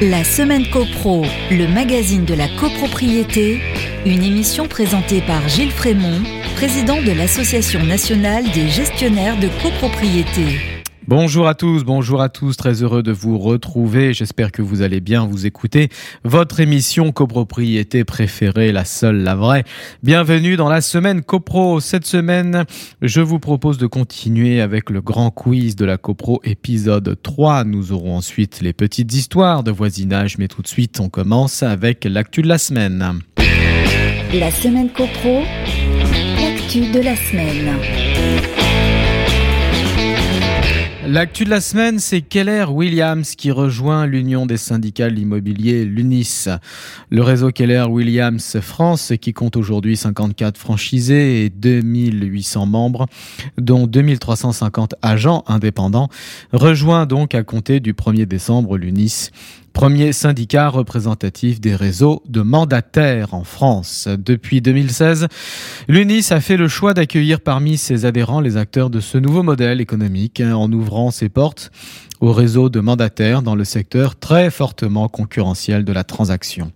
La semaine CoPro, le magazine de la copropriété, une émission présentée par Gilles Frémont, président de l'Association nationale des gestionnaires de copropriété. Bonjour à tous, bonjour à tous, très heureux de vous retrouver. J'espère que vous allez bien vous écouter. Votre émission copropriété préférée, la seule, la vraie. Bienvenue dans la semaine copro. Cette semaine, je vous propose de continuer avec le grand quiz de la copro épisode 3. Nous aurons ensuite les petites histoires de voisinage, mais tout de suite, on commence avec l'actu de la semaine. La semaine copro, l'actu de la semaine. L'actu de la semaine, c'est Keller Williams qui rejoint l'Union des syndicats de l'immobilier, l'UNIS. Le réseau Keller Williams France, qui compte aujourd'hui 54 franchisés et 2800 membres, dont 2350 agents indépendants, rejoint donc à compter du 1er décembre l'UNIS premier syndicat représentatif des réseaux de mandataires en France. Depuis 2016, l'UNIS a fait le choix d'accueillir parmi ses adhérents les acteurs de ce nouveau modèle économique hein, en ouvrant ses portes au réseau de mandataires dans le secteur très fortement concurrentiel de la transaction.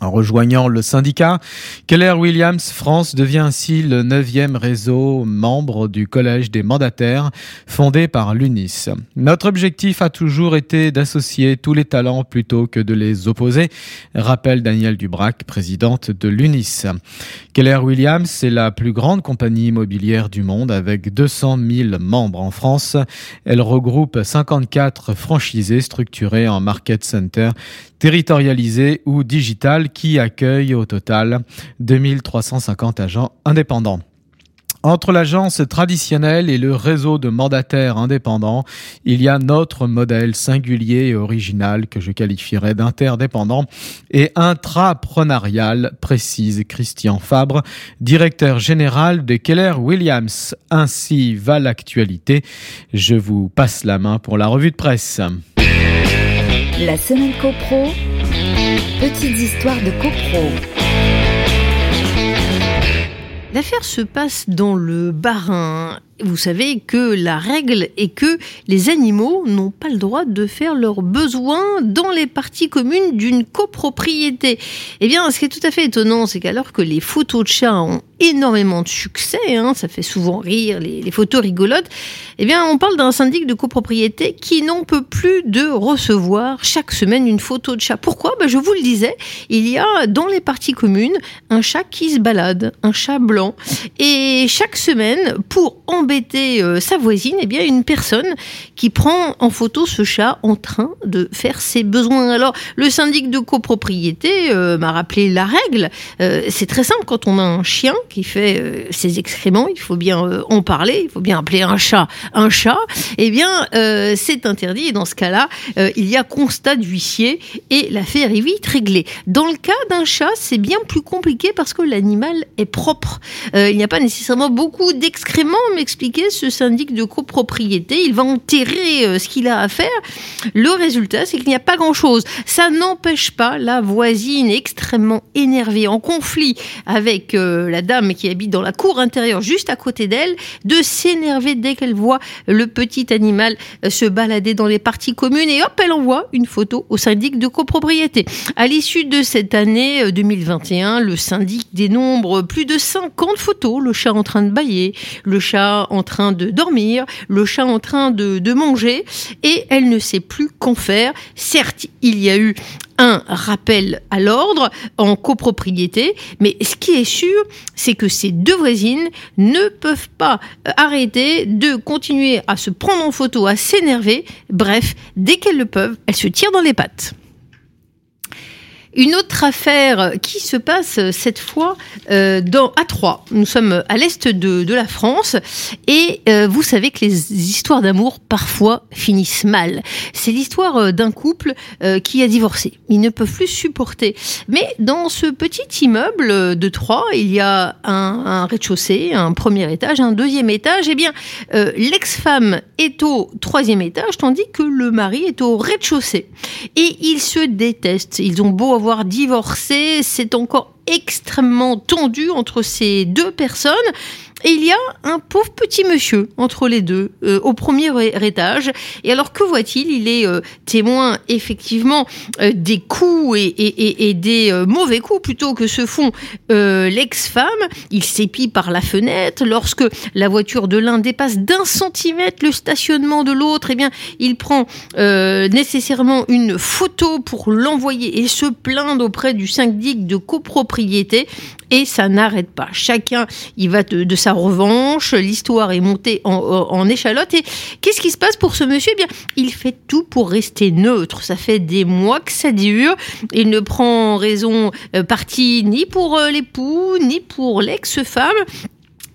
En rejoignant le syndicat, Keller Williams France devient ainsi le neuvième réseau membre du Collège des mandataires fondé par l'UNIS. Notre objectif a toujours été d'associer tous les talents plutôt que de les opposer, rappelle Danielle Dubrac, présidente de l'UNIS. Keller Williams est la plus grande compagnie immobilière du monde avec 200 000 membres en France. Elle regroupe 54 franchisés structurés en market center territorialisé ou digital qui accueille au total 2350 agents indépendants. Entre l'agence traditionnelle et le réseau de mandataires indépendants, il y a notre modèle singulier et original que je qualifierais d'interdépendant et intrapreneurial, précise Christian Fabre, directeur général de Keller Williams. Ainsi va l'actualité. Je vous passe la main pour la revue de presse. La semaine copro, petites histoires de copro. L'affaire se passe dans le Bas-Rhin vous savez que la règle est que les animaux n'ont pas le droit de faire leurs besoins dans les parties communes d'une copropriété. Eh bien, ce qui est tout à fait étonnant, c'est qu'alors que les photos de chats ont énormément de succès, hein, ça fait souvent rire, les, photos rigolotes, eh bien, on parle d'un syndic de copropriété qui n'en peut plus de recevoir chaque semaine une photo de chat. Pourquoi? Ben, Je vous le disais, il y a dans les parties communes un chat qui se balade, un chat blanc, et chaque semaine, pour en euh, sa voisine, eh bien une personne qui prend en photo ce chat en train de faire ses besoins. Alors le syndic de copropriété euh, m'a rappelé la règle. Euh, c'est très simple quand on a un chien qui fait ses excréments, il faut bien en parler, il faut bien appeler un chat un chat. Eh bien c'est interdit et dans ce cas-là il y a constat d'huissier et l'affaire est vite réglée. Dans le cas d'un chat c'est bien plus compliqué parce que l'animal est propre. il n'y a pas nécessairement beaucoup d'excréments, mais expliquer ce syndic de copropriété. Il va enterrer euh, ce qu'il a à faire. Le résultat, c'est qu'il n'y a pas grand-chose. Ça n'empêche pas la voisine extrêmement énervée, en conflit avec euh, la dame qui habite dans la cour intérieure juste à côté d'elle, de s'énerver dès qu'elle voit le petit animal euh, se balader dans les parties communes et hop, elle envoie une photo au syndic de copropriété. À l'issue de cette année 2021, le syndic dénombre plus de 50 photos, le chat en train de bailler, le chat en train de dormir, le chat en train de, manger, et elle ne sait plus qu'en faire. Certes, il y a eu un rappel à l'ordre en copropriété, mais ce qui est sûr, c'est que ces deux voisines ne peuvent pas euh, arrêter de continuer à se prendre en photo, à s'énerver. Bref, dès qu'elles le peuvent, elles se tirent dans les pattes. Une autre affaire qui se passe cette fois euh, dans, à Troyes. Nous sommes à l'est de, la France et euh, vous savez que les histoires d'amour parfois finissent mal. C'est l'histoire euh, d'un couple qui a divorcé. Ils ne peuvent plus supporter. Mais dans ce petit immeuble de Troyes, il y a un, un rez-de-chaussée, un premier étage, un deuxième étage. Eh bien, l'ex-femme est au troisième étage tandis que le mari est au rez-de-chaussée. Et ils se détestent. Ils ont beau avoir divorcé, c'est encore extrêmement tendu entre ces deux personnes. Et il y a un pauvre petit monsieur entre les deux, euh, au premier étage. Et alors que voit-il? Il est euh, témoin effectivement euh, des coups et, des mauvais coups plutôt que se font l'ex-femme. Il s'épie par la fenêtre. Lorsque la voiture de l'un dépasse d'un centimètre le stationnement de l'autre, eh bien, il prend nécessairement une photo pour l'envoyer et se plaindre auprès du syndic de copropriété. Et ça n'arrête pas. Chacun, il va de, sa revanche. L'histoire est montée en, échalote. Et qu'est-ce qui se passe pour ce monsieur? Eh bien, il fait tout pour rester neutre. Ça fait des mois que ça dure. Il ne prend raison euh, parti ni pour euh, l'époux, ni pour l'ex-femme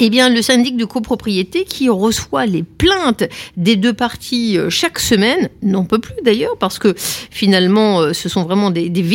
eh bien, le syndic de copropriété qui reçoit les plaintes des deux parties euh, chaque semaine, n'en peut plus d'ailleurs, parce que finalement, euh, ce sont vraiment des, des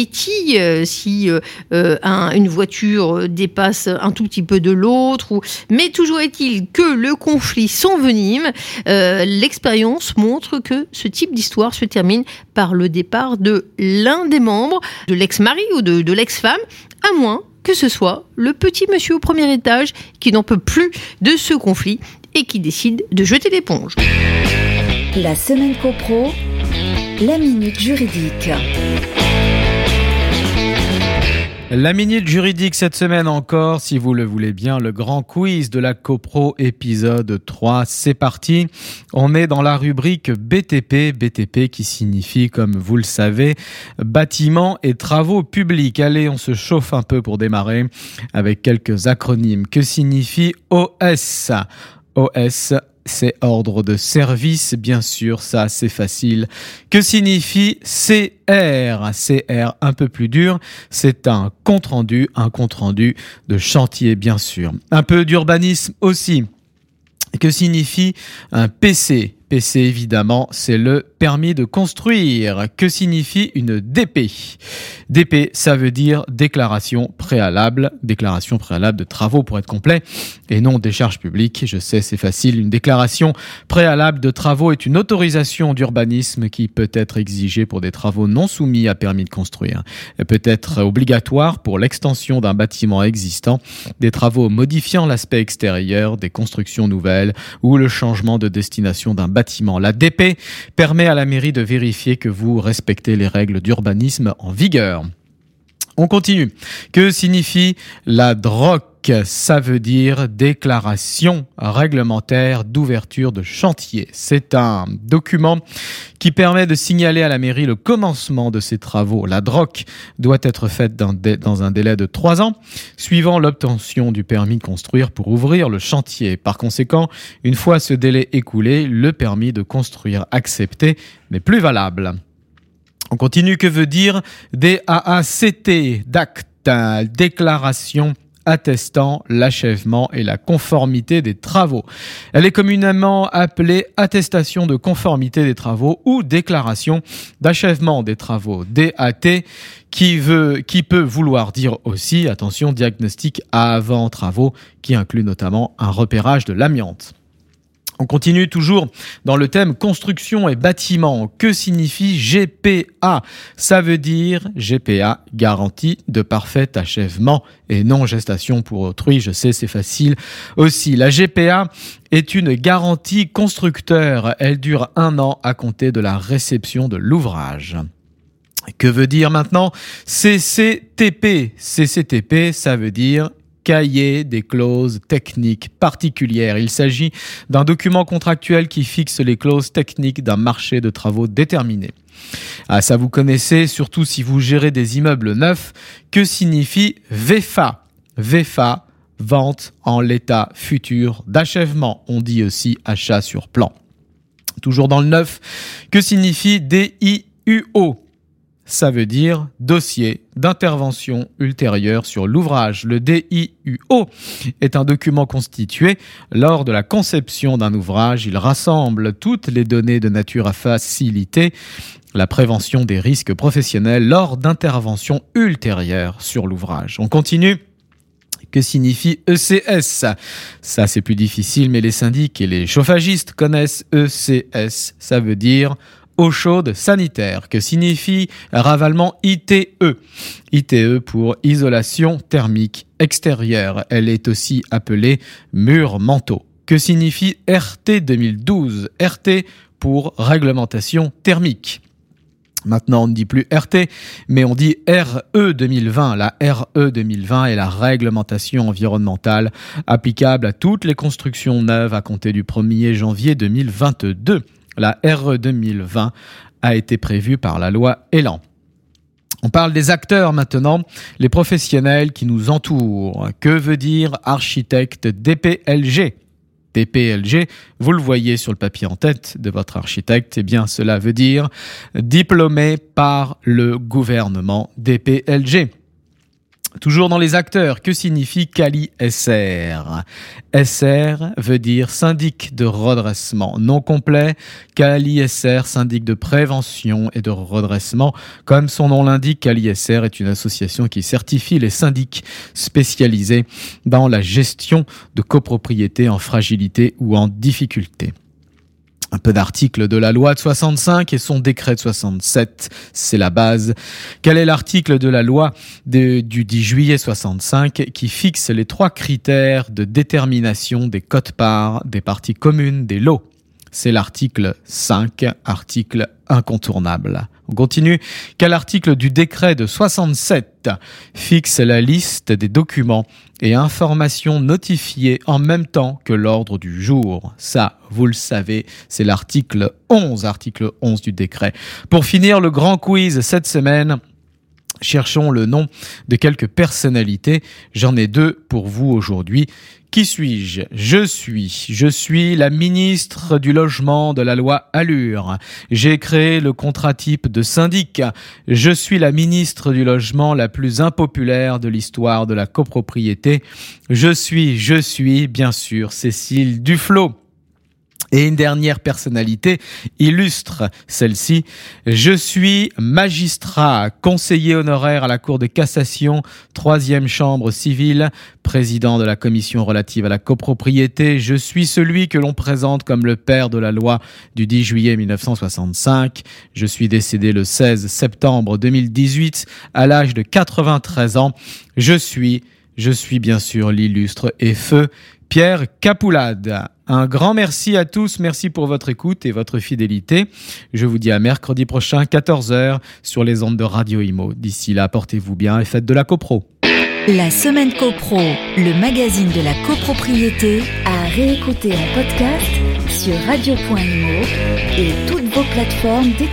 euh, si une voiture dépasse un tout petit peu de l'autre. Mais toujours est-il que le conflit s'envenime. L'expérience montre que ce type d'histoire se termine par le départ de l'un des membres, de l'ex-mari ou de l'ex-femme, à moins que ce soit le petit monsieur au premier étage qui n'en peut plus de ce conflit et qui décide de jeter l'éponge. La semaine copro, la minute juridique. La minute juridique cette semaine encore, si vous le voulez bien, le grand quiz de la CoPro épisode 3. C'est parti. On est dans la rubrique BTP, BTP qui signifie, comme vous le savez, bâtiments et travaux publics. Allez, on se chauffe un peu pour démarrer avec quelques acronymes. Que signifie OS? OS, c'est ordre de service, bien sûr, ça c'est facile. Que signifie CR CR un peu plus dur, c'est un compte rendu, un compte rendu de chantier, bien sûr. Un peu d'urbanisme aussi. Que signifie un PC PC évidemment, c'est le permis de construire. Que signifie une DP DP, ça veut dire déclaration préalable, déclaration préalable de travaux pour être complet, et non des charges publiques. Je sais, c'est facile. Une déclaration préalable de travaux est une autorisation d'urbanisme qui peut être exigée pour des travaux non soumis à permis de construire. Elle peut être obligatoire pour l'extension d'un bâtiment existant, des travaux modifiant l'aspect extérieur, des constructions nouvelles ou le changement de destination d'un bâtiment. La DP permet à la mairie de vérifier que vous respectez les règles d'urbanisme en vigueur. On continue. Que signifie la drogue ça veut dire déclaration réglementaire d'ouverture de chantier. C'est un document qui permet de signaler à la mairie le commencement de ces travaux. La DROC doit être faite dans un délai de trois ans, suivant l'obtention du permis de construire pour ouvrir le chantier. Par conséquent, une fois ce délai écoulé, le permis de construire accepté n'est plus valable. On continue, que veut dire DAACT, d'acte, déclaration attestant l'achèvement et la conformité des travaux. Elle est communément appelée attestation de conformité des travaux ou déclaration d'achèvement des travaux, DAT, qui veut, qui peut vouloir dire aussi, attention, diagnostic avant travaux, qui inclut notamment un repérage de l'amiante. On continue toujours dans le thème construction et bâtiment. Que signifie GPA Ça veut dire GPA, garantie de parfait achèvement et non gestation pour autrui. Je sais, c'est facile aussi. La GPA est une garantie constructeur. Elle dure un an à compter de la réception de l'ouvrage. Que veut dire maintenant CCTP CCTP, ça veut dire cahier des clauses techniques particulières. Il s'agit d'un document contractuel qui fixe les clauses techniques d'un marché de travaux déterminé. Ah, ça vous connaissez, surtout si vous gérez des immeubles neufs. Que signifie VFA VFA, vente en l'état futur d'achèvement. On dit aussi achat sur plan. Toujours dans le neuf, que signifie DIUO ça veut dire dossier d'intervention ultérieure sur l'ouvrage. Le DIUO est un document constitué lors de la conception d'un ouvrage. Il rassemble toutes les données de nature à faciliter la prévention des risques professionnels lors d'interventions ultérieures sur l'ouvrage. On continue que signifie ECS Ça, c'est plus difficile, mais les syndics et les chauffagistes connaissent ECS. Ça veut dire eau chaude sanitaire, que signifie ravalement ITE. ITE pour isolation thermique extérieure. Elle est aussi appelée mur manteau. Que signifie RT 2012 RT pour réglementation thermique. Maintenant, on ne dit plus RT, mais on dit RE 2020. La RE 2020 est la réglementation environnementale applicable à toutes les constructions neuves à compter du 1er janvier 2022. La RE 2020 a été prévue par la loi Elan. On parle des acteurs maintenant, les professionnels qui nous entourent. Que veut dire architecte DPLG DPLG, vous le voyez sur le papier en tête de votre architecte, eh bien cela veut dire diplômé par le gouvernement DPLG. Toujours dans les acteurs, que signifie Kali SR SR veut dire syndic de redressement. Non complet, Kali SR, syndic de prévention et de redressement. Comme son nom l'indique, Kali SR est une association qui certifie les syndics spécialisés dans la gestion de copropriétés en fragilité ou en difficulté un peu d'articles de la loi de 65 et son décret de 67, c'est la base. Quel est l'article de la loi du 10 juillet 65 qui fixe les trois critères de détermination des cotes-parts des parties communes des lots? C'est l'article 5, article incontournable. On continue. Quel article du décret de 67 fixe la liste des documents et informations notifiées en même temps que l'ordre du jour Ça, vous le savez, c'est l'article 11, article 11 du décret. Pour finir, le grand quiz cette semaine, Cherchons le nom de quelques personnalités. J'en ai deux pour vous aujourd'hui. Qui suis-je? Je suis. Je suis la ministre du logement de la loi Allure. J'ai créé le contrat type de syndic. Je suis la ministre du logement la plus impopulaire de l'histoire de la copropriété. Je suis, je suis, bien sûr, Cécile Duflot. Et une dernière personnalité illustre celle-ci. Je suis magistrat, conseiller honoraire à la Cour de cassation, troisième chambre civile, président de la commission relative à la copropriété. Je suis celui que l'on présente comme le père de la loi du 10 juillet 1965. Je suis décédé le 16 septembre 2018 à l'âge de 93 ans. Je suis, je suis bien sûr l'illustre et feu Pierre Capoulade. Un grand merci à tous, merci pour votre écoute et votre fidélité. Je vous dis à mercredi prochain, 14h, sur les ondes de Radio Imo. D'ici là, portez-vous bien et faites de la copro. La semaine copro, le magazine de la copropriété, à réécouter en podcast sur radio.imo et toutes vos plateformes d'écoute.